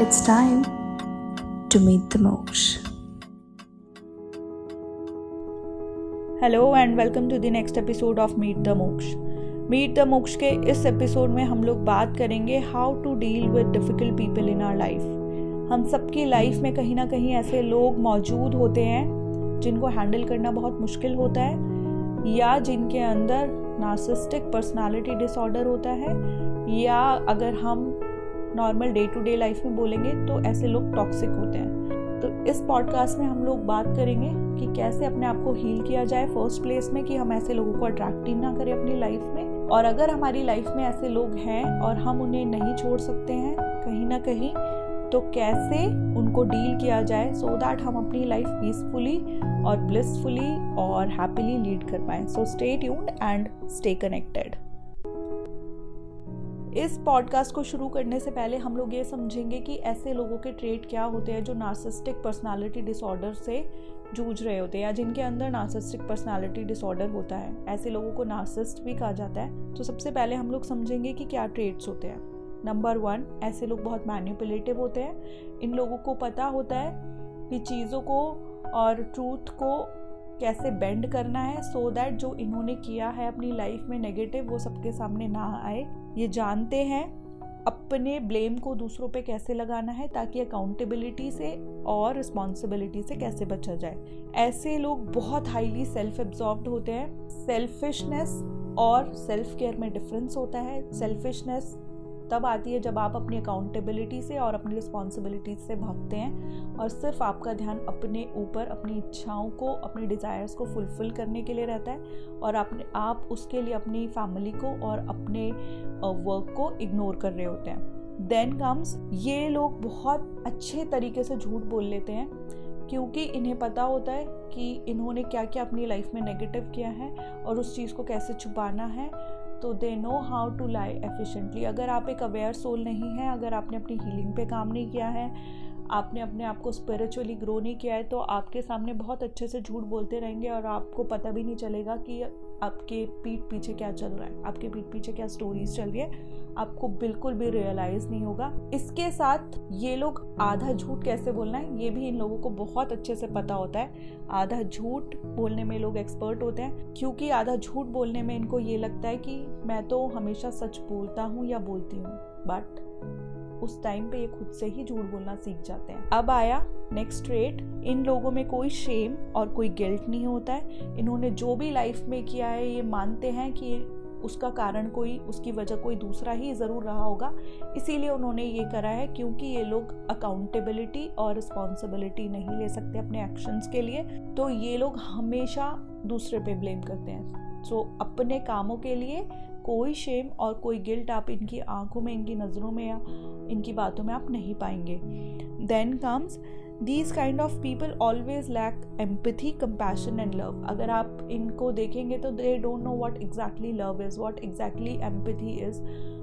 it's time to meet the Moksha. Hello and welcome to the next episode of meet the Moksha meet the Moksha के इस episode में हम लोग बात करेंगे how to deal with difficult people in our life हम सबकी life में कहीं ना कहीं ऐसे लोग मौजूद होते हैं जिनको हैंडल करना बहुत मुश्किल होता है या जिनके अंदर नार्सिस्टिक पर्सनालिटी डिसऑर्डर होता है या अगर हम normal day to day life में बोलेंगे तो ऐसे लोग टॉक्सिक होते हैं। तो इस पॉडकास्ट में हम लोग बात करेंगे कि कैसे अपने आप को हील किया जाए फ़र्स्ट प्लेस में, कि हम ऐसे लोगों को अट्रैक्टिव ना करें अपनी लाइफ में। और अगर हमारी लाइफ में ऐसे लोग हैं और हम उन्हें नहीं छोड़ सकते हैं कहीं ना कहीं तो कैसे उनको डील किया जाए सो so दैट हम अपनी लाइफ पीसफुली और ब्लिसफुली और हैप्पीली लीड कर पाए। So stay tuned and stay connected इस पॉडकास्ट को शुरू करने से पहले हम लोग ये समझेंगे कि ऐसे लोगों के ट्रेट क्या होते हैं जो नार्सिस्टिक पर्सनालिटी डिसऑर्डर से जूझ रहे होते हैं या जिनके अंदर नार्सिस्टिक पर्सनालिटी डिसऑर्डर होता है। ऐसे लोगों को नार्सिस्ट भी कहा जाता है। तो सबसे पहले हम लोग समझेंगे कि क्या ट्रेट्स होते हैं। नंबर वन ऐसे लोग बहुत मैन्युपुलेटिव होते हैं। इन लोगों को पता होता है कि चीज़ों को और ट्रूथ को कैसे बेंड करना है सो so दैट जो इन्होंने किया है अपनी लाइफ में नेगेटिव वो सबके सामने ना आए। ये जानते हैं अपने ब्लेम को दूसरों पे कैसे लगाना है ताकि अकाउंटेबिलिटी से और रिस्पॉन्सिबिलिटी से कैसे बचा जाए। ऐसे लोग बहुत हाईली सेल्फ एब्जॉर्ब होते हैं। सेल्फिशनेस और सेल्फ केयर में डिफरेंस होता है। सेल्फिशनेस तब आती है जब आप अपनी अकाउंटेबिलिटी से और अपनी रिस्पॉन्सिबिलिटीज से भागते हैं और सिर्फ़ आपका ध्यान अपने ऊपर, अपनी इच्छाओं को, अपनी डिज़ायर्स को फुलफ़िल करने के लिए रहता है और अपने आप उसके लिए अपनी फैमिली को और अपने वर्क को इग्नोर कर रहे होते हैं। देन कम्स ये लोग बहुत अच्छे तरीके से झूठ बोल लेते हैं क्योंकि इन्हें पता होता है कि इन्होंने क्या क्या अपनी लाइफ में नेगेटिव किया है और उस चीज़ को कैसे छुपाना है तो they know how to lie efficiently अगर आप एक अवेयर सोल नहीं है, अगर आपने अपनी हीलिंग पे काम नहीं किया है, आपने अपने आप को स्पिरिचुअली ग्रो नहीं किया है तो आपके सामने बहुत अच्छे से झूठ बोलते रहेंगे और आपको पता भी नहीं चलेगा कि आपके पीठ पीछे क्या चल रहा है, आपके पीठ पीछे क्या स्टोरीज चल रही है। आपको बिल्कुल भी रियलाइज़ नहीं होगा। इसके साथ ये लोग आधा झूठ कैसे बोलना है, ये भी इन लोगों को बहुत अच्छे से पता होता है। आधा झूठ बोलने में लोग एक्सपर्ट होते हैं, क्योंकि आधा झूठ बोलने में इनको ये लगता है कि मैं तो हमेशा सच बोलता हूँ या बोलती हूँ बट उस टाइम पे ये खुद से ही झूठ बोलना सीख जाते हैं। अब आया नेक्स्ट रेट इन लोगों में कोई शेम और कोई गिल्ट नहीं होता है। इन्होंने जो भी लाइफ में किया है, ये मानते हैं कि उसका कारण कोई उसकी वजह कोई दूसरा ही ज़रूर रहा होगा। इसीलिए उन्होंने ये करा है क्योंकि ये लोग अकाउंटेबिलिटी और रिस्पॉन्सिबिलिटी नहीं ले सकते अपने एक्शंस के लिए तो ये लोग हमेशा दूसरे पे ब्लेम करते हैं। सो so, अपने कामों के लिए कोई शेम और कोई गिल्ट आप इनकी आँखों में इनकी नज़रों में या इनकी बातों में आप नहीं पाएँगे। Then comes these kind of people always lack empathy compassion and love अगर आप इनको देखेंगे तो they don't know what exactly love is what exactly empathy is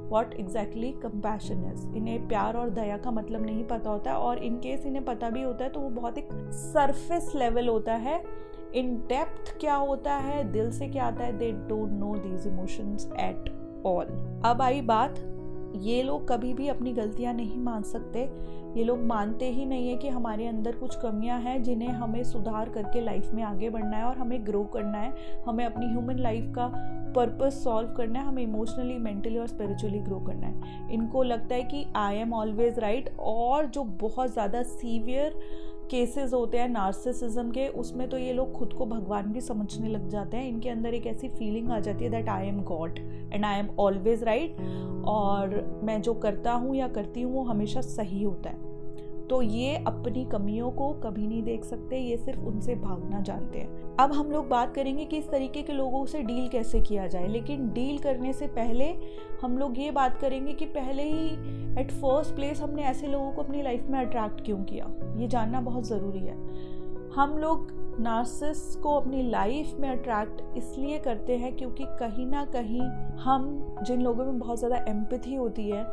what exactly compassion is इन्हें प्यार और दया का मतलब नहीं पता होता है और इन केस इन्हें पता भी होता है तो वो बहुत एक सरफेस लेवल होता है। इन डेप्थ क्या होता है? दिल से क्या आता है? They don't know these emotions at all अब आई बात ये लोग कभी भी अपनी गलतियाँ नहीं मान सकते। ये लोग मानते ही नहीं है कि हमारे अंदर कुछ कमियाँ हैं जिन्हें हमें सुधार करके लाइफ में आगे बढ़ना है और हमें ग्रो करना है। हमें अपनी ह्यूमन लाइफ का पर्पस सॉल्व करना है। हमें इमोशनली मेंटली और स्पिरिचुअली ग्रो करना है। इनको लगता है कि आई एम ऑलवेज राइट और जो बहुत ज़्यादा सीवियर केसेस होते हैं नार्सिसिज्म के, उसमें तो ये लोग खुद को भगवान भी समझने लग जाते हैं। इनके अंदर एक ऐसी फीलिंग आ जाती है that I am God and I am always right और मैं जो करता हूँ या करती हूँ वो हमेशा सही होता है। तो ये अपनी कमियों को कभी नहीं देख सकते, ये सिर्फ़ उनसे भागना जानते हैं। अब हम लोग बात करेंगे कि इस तरीके के लोगों से डील कैसे किया जाए, लेकिन डील करने से पहले हम लोग ये बात करेंगे कि पहले ही एट फ़र्स्ट प्लेस हमने ऐसे लोगों को अपनी लाइफ में अट्रैक्ट क्यों किया? ये जानना बहुत ज़रूरी है। हम लोग नार्सिस को अपनी लाइफ में अट्रैक्ट इसलिए करते हैं क्योंकि कहीं ना कहीं हम जिन लोगों में बहुत ज़्यादा एम्पथी होती है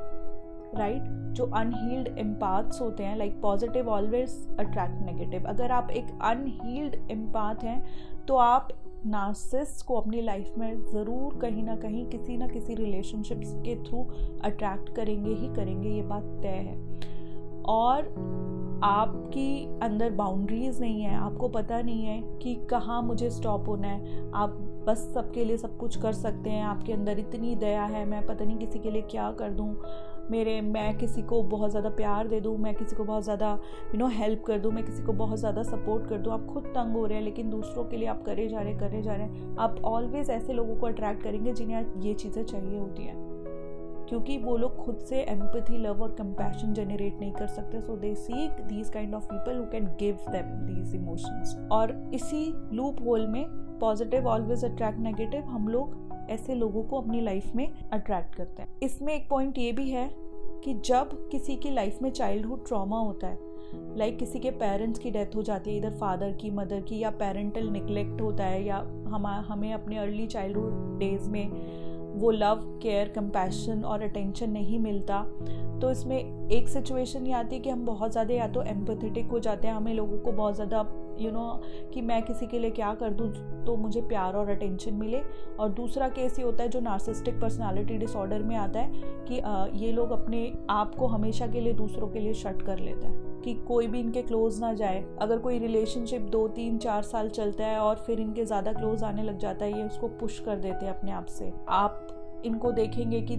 राइट right? जो अनहील्ड इम्पाथ्स होते हैं like positive always attract negative अगर आप एक अनहील्ड इम्पाथ हैं तो आप नार्सिस को अपनी लाइफ में ज़रूर कहीं ना कहीं किसी ना किसी रिलेशनशिप्स के थ्रू अट्रैक्ट करेंगे ही करेंगे, ये बात तय है। और आपकी अंदर बाउंड्रीज नहीं है, आपको पता नहीं है कि कहाँ मुझे स्टॉप होना है। आप बस सबके लिए सब कुछ कर सकते हैं, आपके अंदर इतनी दया है, मैं पता नहीं किसी के लिए क्या कर दूँ। मेरे, मैं किसी को बहुत ज़्यादा प्यार दे दूँ, मैं किसी को बहुत ज़्यादा यू नो हेल्प कर दूँ, मैं किसी को बहुत ज़्यादा सपोर्ट कर दूँ, आप खुद तंग हो रहे हैं, लेकिन दूसरों के लिए आप करे जा रहे करे जा रहे हैं, आप ऑलवेज ऐसे लोगों को अट्रैक्ट करेंगे जिन्हें ये चीज़ें चाहिए होती हैं। क्योंकि वो लोग खुद से एम्पथी लव और कंपैशन जनरेट नहीं कर सकते so they seek these kind of people who can give them these emotions और इसी लूप होल में पॉजिटिव ऑलवेज अट्रैक्ट नेगेटिव हम लोग ऐसे लोगों को अपनी लाइफ में अट्रैक्ट करते हैं। इसमें एक पॉइंट ये भी है कि जब किसी की लाइफ में चाइल्डहुड ट्रॉमा होता है लाइक like किसी के पेरेंट्स की डेथ हो जाती है इधर फादर की मदर की, या पेरेंटल निगलेक्ट होता है, या हम, हमें अपने अर्ली चाइल्डहुड डेज़ में वो लव केयर कंपैशन और अटेंशन नहीं मिलता तो इसमें एक सिचुएशन ये आती है कि हम बहुत ज़्यादा या तो एम्पथेटिक हो जाते हैं, हमें लोगों को बहुत ज़्यादा यू you नो know, कि मैं किसी के लिए क्या कर दूँ तो मुझे प्यार और अटेंशन मिले। और दूसरा केस ये होता है जो नार्सिस्टिक पर्सनालिटी डिसऑर्डर में आता है कि ये लोग अपने आप को हमेशा के लिए दूसरों के लिए शट कर लेते हैं कि कोई भी इनके क्लोज ना जाए। अगर कोई रिलेशनशिप दो तीन चार साल चलता है और फिर इनके ज़्यादा क्लोज आने लग जाता है ये उसको पुश कर देते हैं अपने आप से। आप इनको देखेंगे कि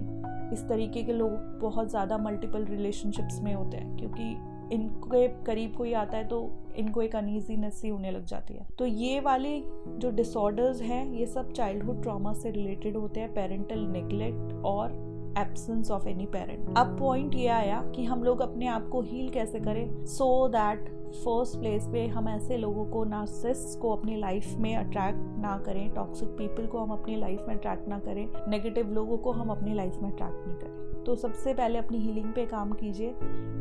इस तरीके के लोग बहुत ज़्यादा मल्टीपल रिलेशनशिप्स में होते हैं क्योंकि इनके करीब कोई आता है तो इनको एक अनईजीनेस सी होने लग जाती है। तो ये वाले जो डिसऑर्डर्स हैं, ये सब चाइल्डहुड ट्रॉमा से रिलेटेड होते हैं पेरेंटल नेग्लेक्ट और एब्सेंस ऑफ़ एनी पेरेंट अब पॉइंट ये आया कि हम लोग अपने आप को हील कैसे करें? सो दैट फ़र्स्ट प्लेस पे हम ऐसे लोगों को नार्सिस्ट को अपनी लाइफ में अट्रैक्ट ना करें टॉक्सिक पीपल को हम अपनी लाइफ में अट्रैक्ट ना करें नेगेटिव लोगों को हम अपनी लाइफ में अट्रैक्ट नहीं करें। तो सबसे पहले अपनी हीलिंग पे काम कीजिए।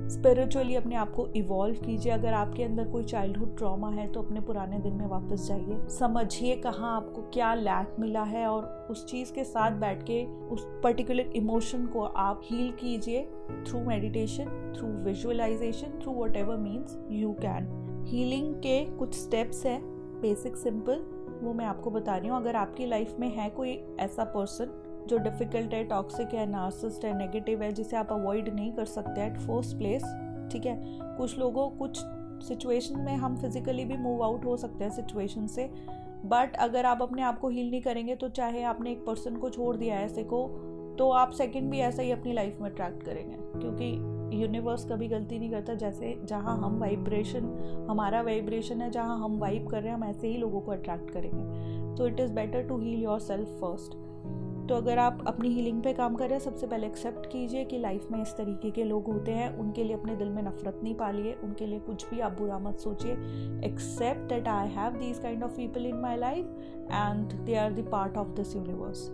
स्पिरिचुअली अपने आप को इवॉल्व कीजिए। अगर आपके अंदर कोई चाइल्डहुड ट्रॉमा है तो अपने पुराने दिन में वापस जाइए। समझिए कहाँ आपको क्या लैक मिला है और उस चीज़ के साथ बैठ के उस पर्टिकुलर इमोशन को आप हील कीजिए through meditation through visualisation through whatever means you can healing के कुछ स्टेप्स हैं। बेसिक सिंपल वो मैं आपको बता रही हूँ। अगर आपकी लाइफ में है कोई ऐसा पर्सन जो डिफ़िकल्ट है टॉक्सिक है नार्सिस्ट है नेगेटिव है, जिसे आप अवॉइड नहीं कर सकते एट फ़र्स्ट प्लेस ठीक है? कुछ लोगों, कुछ सिचुएशन में हम फिज़िकली भी मूव आउट हो सकते हैं सिचुएशन से बट अगर आप अपने आप को हील नहीं करेंगे तो चाहे आपने एक पर्सन को छोड़ दिया है ऐसे को तो आप सेकंड भी ऐसा ही अपनी लाइफ में अट्रैक्ट करेंगे, क्योंकि यूनिवर्स कभी गलती नहीं करता, जैसे जहाँ हम वाइब्रेशन हमारा वाइब्रेशन है, जहाँ हम वाइब कर रहे हैं, हम ऐसे ही लोगों को अट्रैक्ट करेंगे। तो it is better to heal yourself first तो अगर आप अपनी हीलिंग पे काम कर रहे हैं, सबसे पहले एक्सेप्ट कीजिए कि लाइफ में इस तरीके के लोग होते हैं। उनके लिए अपने दिल में नफरत नहीं पालिए, उनके लिए कुछ भी आप बुरा मत सोचिए। Accept that I have these kind of people in my life and they are the part of this universe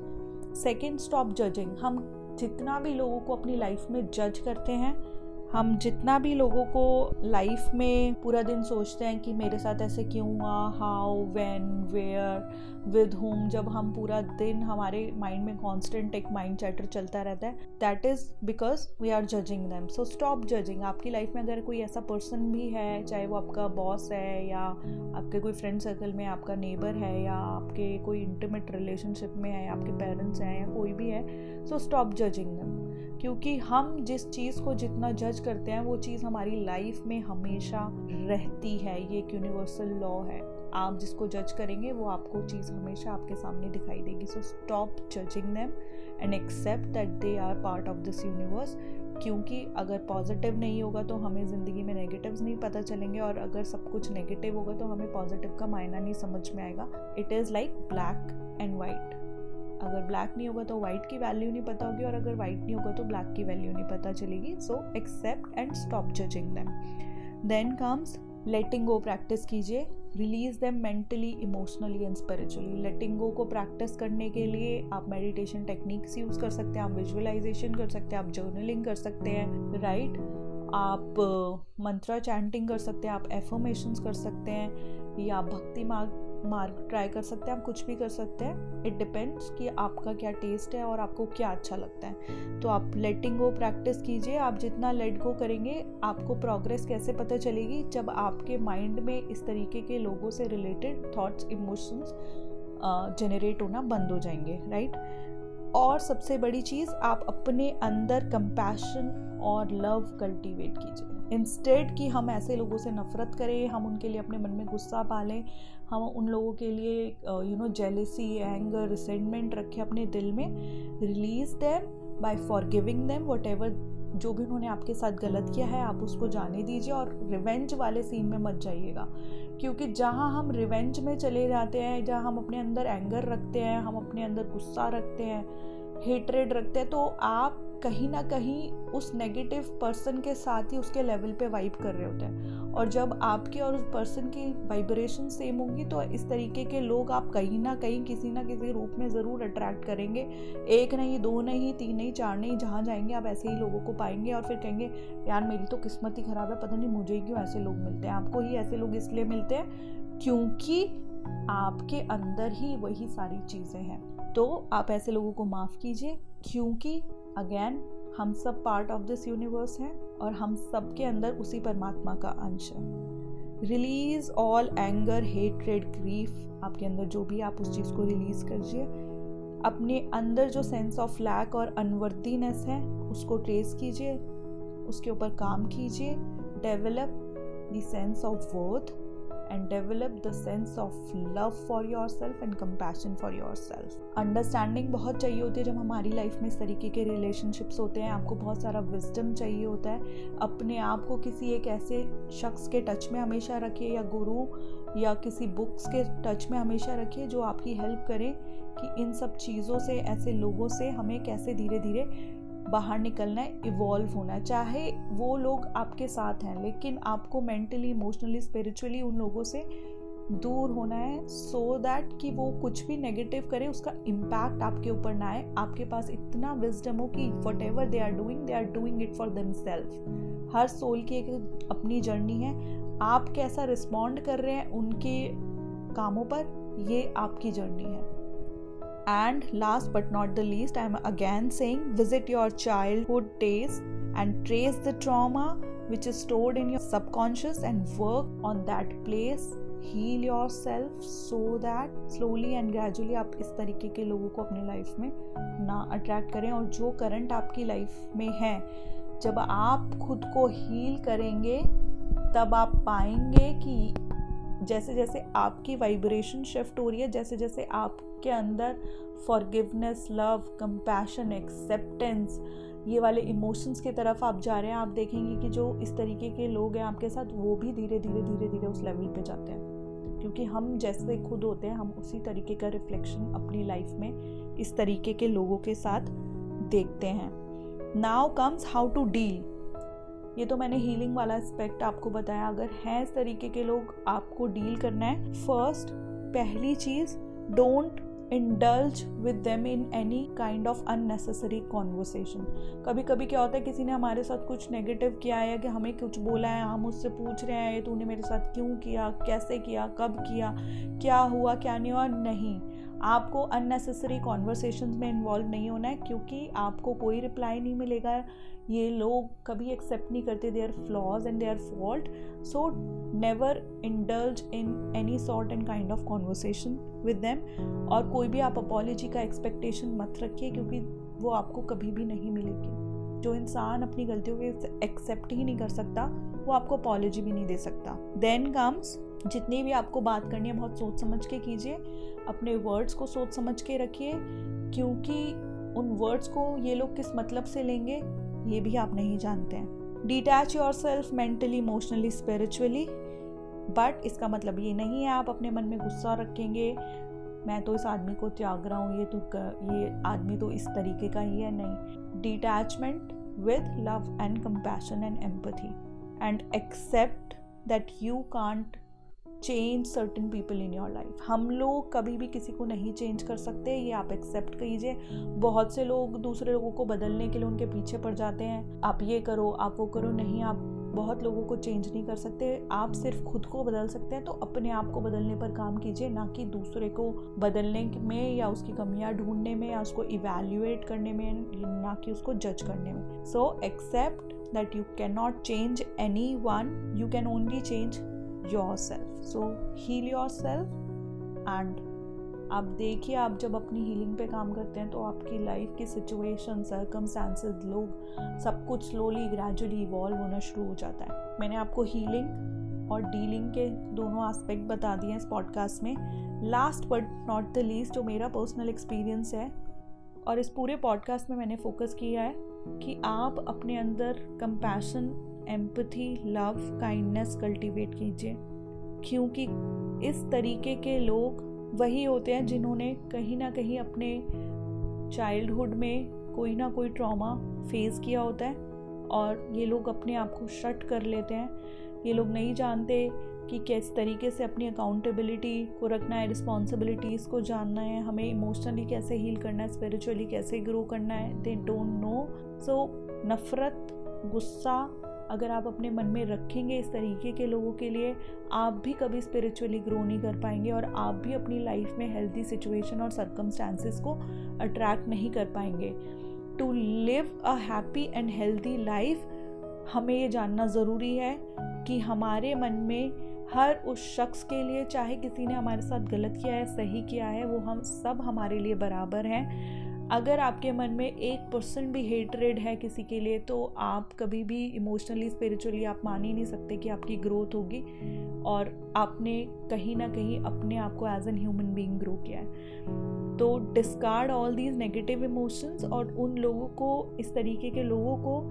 second stop judging हम जितना भी लोगों को अपनी लाइफ में जज करते हैं, हम जितना भी लोगों को लाइफ में पूरा दिन सोचते हैं कि मेरे साथ ऐसे क्यों हुआ how when where with whom जब हम पूरा दिन हमारे माइंड में कॉन्स्टेंट एक माइंड चैटर चलता रहता है that is because we are judging them so stop judging आपकी लाइफ में अगर कोई ऐसा पर्सन भी है, चाहे वो आपका बॉस है या आपके कोई फ्रेंड सर्कल में आपका नेबर है या आपके कोई इंटीमेट रिलेशनशिप में है, आपके पेरेंट्स हैं या कोई भी है सो स्टॉप जजिंग दैम क्योंकि हम जिस चीज़ को जितना जज करते हैं, वो चीज़ हमारी लाइफ में हमेशा रहती है. ये एक यूनिवर्सल लॉ है. आप जिसको जज करेंगे, वो आपको चीज़ हमेशा आपके सामने दिखाई देगी। So stop judging them and accept that they are part of this universe क्योंकि अगर पॉजिटिव नहीं होगा तो हमें ज़िंदगी में नेगेटिव्स नहीं पता चलेंगे और अगर सब कुछ नेगेटिव होगा तो हमें पॉजिटिव का मायना नहीं समझ में आएगा। It is like black and white अगर ब्लैक नहीं होगा तो वाइट की वैल्यू नहीं पता होगी और अगर वाइट नहीं होगा तो ब्लैक की वैल्यू नहीं पता चलेगी। So accept and stop judging them then comes letting go practice कीजिए। Release them mentally emotionally and spiritually letting go को प्रैक्टिस करने के लिए आप मेडिटेशन टेक्निक्स यूज़ कर सकते हैं, आप विजुअलाइजेशन कर सकते हैं, आप जर्नलिंग कर सकते हैं राइट आप मंत्रा चैंटिंग कर सकते हैं, आप एफर्मेशंस कर सकते हैं, या भक्ति मार्ग मार्ग ट्राई कर सकते हैं, आप कुछ भी कर सकते हैं। इट डिपेंड्स कि आपका क्या टेस्ट है और आपको क्या अच्छा लगता है। तो आप लेटिंग गो प्रैक्टिस कीजिए। आप जितना लेट गो करेंगे, आपको प्रोग्रेस कैसे पता चलेगी? जब आपके माइंड में इस तरीके के लोगों से रिलेटेड थॉट्स इमोशंस जनरेट होना बंद हो जाएँगे राइट और सबसे बड़ी चीज़, आप अपने अंदर कंपैशन और लव कल्टीवेट कीजिए। इंस्टेड कि हम ऐसे लोगों से नफ़रत करें, हम उनके लिए अपने मन में गुस्सा पालें, हम उन लोगों के लिए you know jealousy anger resentment रखें अपने दिल में release them by forgiving them whatever जो भी उन्होंने आपके साथ गलत किया है, आप उसको जाने दीजिए और रिवेंज वाले सीन में मत जाइएगा। क्योंकि जहाँ हम रिवेंज में चले जाते हैं, जहाँ हम अपने अंदर एंगर रखते हैं, हम अपने अंदर गुस्सा रखते हैं हेटरेड रखते हैं तो आप कहीं ना कहीं उस नेगेटिव पर्सन के साथ ही उसके लेवल पे वाइब कर रहे होते हैं। और जब आपके और उस पर्सन की वाइब्रेशन सेम होंगी तो इस तरीके के लोग आप कहीं ना कहीं किसी ना किसी रूप में ज़रूर अट्रैक्ट करेंगे। एक नहीं, दो नहीं, तीन नहीं, चार नहीं, जहाँ जाएँगे आप ऐसे ही लोगों को पाएँगे और फिर कहेंगे, यार, मेरी तो किस्मत ही ख़राब है, पता नहीं मुझे ही क्यों ऐसे लोग मिलते हैं। आपको ही ऐसे लोग इसलिए मिलते हैं क्योंकि आपके अंदर ही वही सारी चीज़ें हैं। तो आप ऐसे लोगों को माफ़ कीजिए, क्योंकि अगेन हम सब पार्ट ऑफ़ दिस यूनिवर्स हैं और हम सब के अंदर उसी परमात्मा का अंश है। Release all anger hatred grief आपके अंदर जो भी आप उस चीज़ को रिलीज़ करिए। अपने अंदर जो सेंस ऑफ़ लैक और अनवर्दीनेस है, उसको ट्रेस कीजिए। उसके ऊपर काम कीजिए। Develop the sense of worth and develop the sense of love for yourself and compassion for yourself. Understanding बहुत चाहिए होती है जब हमारी लाइफ में इस तरीके के रिलेशनशिप्स होते हैं आपको बहुत सारा विजडम चाहिए होता है अपने आप को किसी एक ऐसे शख्स के टच में हमेशा रखिए या गुरु या किसी बुक्स के टच में हमेशा रखिए जो आपकी हेल्प करें कि इन सब चीज़ों से, ऐसे लोगों से हमें कैसे धीरे धीरे बाहर निकलना है इवॉल्व होना है। चाहे वो लोग आपके साथ हैं, लेकिन आपको मेंटली इमोशनली स्पिरिचुअली उन लोगों से दूर होना है सो so दैट कि वो कुछ भी नेगेटिव करे, उसका इम्पैक्ट आपके ऊपर ना आए। आपके पास इतना विजडम हो कि whatever they are doing they are doing it for them self her soul की एक अपनी जर्नी है। आप कैसा रिस्पॉन्ड कर रहे हैं उनके कामों पर, ये आपकी जर्नी है। And last but not the least, I am again saying visit your childhood days and trace the trauma which is stored in your subconscious and work on that place heal yourself so that slowly and gradually आप इस तरीके के लोगों को अपनी life में ना attract करें और जो करंट आपकी लाइफ में है जब आप खुद को हील करेंगे तब आप पाएँगे कि जैसे जैसे आपकी वाइब्रेशन शिफ्ट हो रही है जैसे जैसे आपके अंदर फॉरगिवनेस लव कंपैशन एक्सेप्टेंस ये वाले इमोशंस की तरफ़ आप जा रहे हैं, आप देखेंगे कि जो इस तरीके के लोग हैं आपके साथ, वो भी धीरे धीरे धीरे धीरे उस लेवल पे जाते हैं। क्योंकि हम जैसे खुद होते हैं, हम उसी तरीके का रिफ्लेक्शन अपनी लाइफ में इस तरीके के लोगों के साथ देखते हैं। Now comes how to deal ये तो मैंने हीलिंग वाला एस्पेक्ट आपको बताया। अगर हैं इस तरीके के लोग, आपको डील करना है। फ़र्स्ट पहली चीज़ don't indulge with them in any kind of unnecessary conversation कभी कभी क्या होता है, किसी ने हमारे साथ कुछ नेगेटिव किया है कि हमें कुछ बोला है, हम उससे पूछ रहे हैं, तूने मेरे साथ क्यों किया? कैसे किया? कब किया? क्या हुआ? क्या नहीं हुआ? नहीं। आपको अननेसेसरी कॉन्वर्सेशन में इन्वॉल्व नहीं होना है, क्योंकि आपको कोई रिप्लाई नहीं मिलेगा। ये लोग कभी एक्सेप्ट नहीं करते they are flaws and they are fault so never indulge in any sort and kind of conversation with them और कोई भी आप अपॉलोजी का एक्सपेक्टेशन मत रखिए, क्योंकि वो आपको कभी भी नहीं मिलेगी। जो इंसान अपनी गलतियों को एक्सेप्ट ही नहीं कर सकता वो आपको अपॉलोजी भी नहीं दे सकता। देन कम्स जितनी भी आपको बात करनी है, बहुत सोच समझ के कीजिए। अपने वर्ड्स को सोच समझ के रखिए, क्योंकि उन वर्ड्स को ये लोग किस मतलब से लेंगे, ये भी आप नहीं जानते हैं। Detach yourself mentally emotionally spiritually but इसका मतलब ये नहीं है, आप अपने मन में गुस्सा रखेंगे, मैं तो इस आदमी को त्याग रहा हूँ, ये तो ये आदमी तो इस तरीके का ही है, नहीं। Detachment with love and compassion and empathy and accept that you can't change certain people in your life हम लोग कभी भी किसी को नहीं चेंज कर सकते, ये आप एक्सेप्ट कीजिए। बहुत से लोग दूसरे लोगों को बदलने के लिए उनके पीछे पड़ जाते हैं। आप ये करो, आप वो करो, नहीं, आप बहुत लोगों को चेंज नहीं कर सकते। आप सिर्फ़ खुद को बदल सकते हैं तो अपने आप को बदलने पर काम कीजिए, ना कि दूसरे को बदलने में या उसकी कमियाँ ढूँढने में या उसको इवेल्युएट करने में, ना कि उसको जज करने में। So accept cannot change anyone you can only change yourself. So, heal yourself and आप देखिए आप जब अपनी हीलिंग पे काम करते हैं तो आपकी लाइफ की सिचुएशन सर्कमस्टांसेस लोग सब कुछ स्लोली ग्रेजुअली इवॉल्व होना शुरू हो जाता है मैंने आपको हीलिंग और डीलिंग के दोनों एस्पेक्ट बता दिए हैं इस पॉडकास्ट में last but not the least जो मेरा पर्सनल एक्सपीरियंस है और इस पूरे पॉडकास्ट में मैंने फोकस किया है कि आप अपने अंदर compassion empathy love kindness cultivate कीजिए। क्योंकि इस तरीके के लोग वही होते हैं जिन्होंने कहीं ना कहीं अपने चाइल्डहुड में कोई ना कोई ट्रॉमा फेस किया होता है और ये लोग अपने आप को शट कर लेते हैं। ये लोग नहीं जानते कि किस तरीके से अपनी अकाउंटेबिलिटी को रखना है रिस्पॉन्सिबिलिटीज़ को जानना है, हमें इमोशनली कैसे हील करना है स्पिरिचुअली कैसे ग्रो करना है दे डोंट नो सो नफ़रत, गुस्सा अगर आप अपने मन में रखेंगे इस तरीके के लोगों के लिए, आप भी कभी स्पिरिचुअली ग्रो नहीं कर पाएँगे और आप भी अपनी लाइफ में हेल्थी सिचुएशन और सर्कमस्टांसिस को अट्रैक्ट नहीं कर पाएँगे. To live a happy and healthy life हमें ये जानना ज़रूरी है कि हमारे मन में हर उस शख्स के लिए, चाहे किसी ने हमारे साथ गलत किया है, सही किया है, वो हम सब हमारे लिए बराबर हैं। अगर आपके मन में एक परसेंट भी हेटरेड है किसी के लिए तो आप कभी भी इमोशनली स्पिरिचुअली आप मान ही नहीं सकते कि आपकी ग्रोथ होगी और आपने कहीं ना कहीं अपने आप को as an human being grow किया है। तो discard all these negative emotions और उन लोगों को, इस तरीके के लोगों को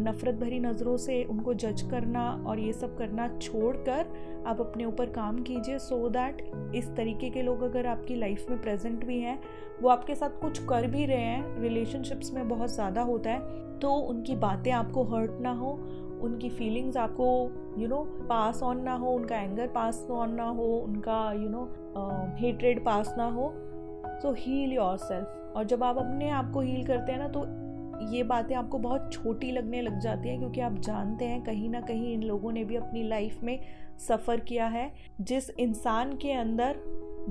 नफ़रत भरी नज़रों से उनको जज करना और ये सब करना छोड़कर आप अपने ऊपर काम कीजिए सो दैट इस तरीके के लोग अगर आपकी लाइफ में प्रेजेंट भी हैं, वो आपके साथ कुछ कर भी रहे हैं रिलेशनशिप्स में बहुत ज़्यादा होता है तो उनकी बातें आपको हर्ट ना हो, उनकी फीलिंग्स आपको यू नो पास ऑन ना हो, उनका एंगर पास ऑन ना हो, उनका यू नो हेटरेड पास ना हो सो हील योर सेल्फ और जब आप अपने आप को हील करते हैं ना तो ये बातें आपको बहुत छोटी लगने लग जाती हैं क्योंकि आप जानते हैं कहीं ना कहीं इन लोगों ने भी अपनी लाइफ में सफ़र किया है। जिस इंसान के अंदर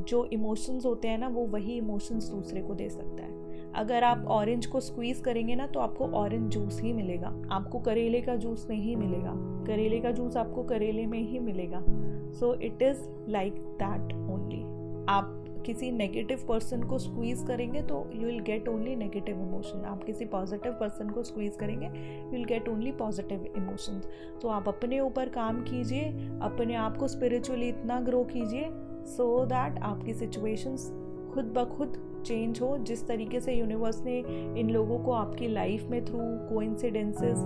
जो इमोशंस होते हैं ना, वो वही इमोशंस दूसरे को दे सकता है। अगर आप ऑरेंज को स्क्वीज़ करेंगे ना तो आपको ऑरेंज जूस ही मिलेगा। आपको करेले का जूस नहीं मिलेगा। करेले का जूस आपको करेले में ही मिलेगा। So it is like that only आप किसी नेगेटिव पर्सन को स्क्वीज़ करेंगे तो you will get only negative emotion आप किसी पॉजिटिव पर्सन को स्क्वीज़ करेंगे you will get only positive emotions तो आप अपने ऊपर काम कीजिए, अपने आप को स्पिरिचुअली इतना ग्रो कीजिए सो so दैट आपकी सिचुएशंस खुद ब खुद चेंज हो जिस तरीके से यूनिवर्स ने इन लोगों को आपकी लाइफ में थ्रू कोइंसिडेंसेस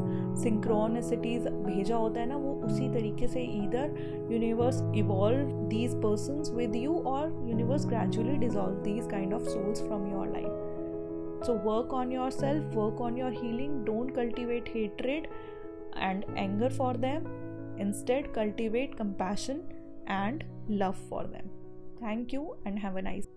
सिंक्रोनिसिटीज भेजा होता है ना वो उसी तरीके से इधर universe evolve these person with you और universe gradually dissolve these kind of souls from your life so work on yourself work on your healing don't cultivate hatred and anger for them. Instead, cultivate compassion and love for them. Thank you and have a nice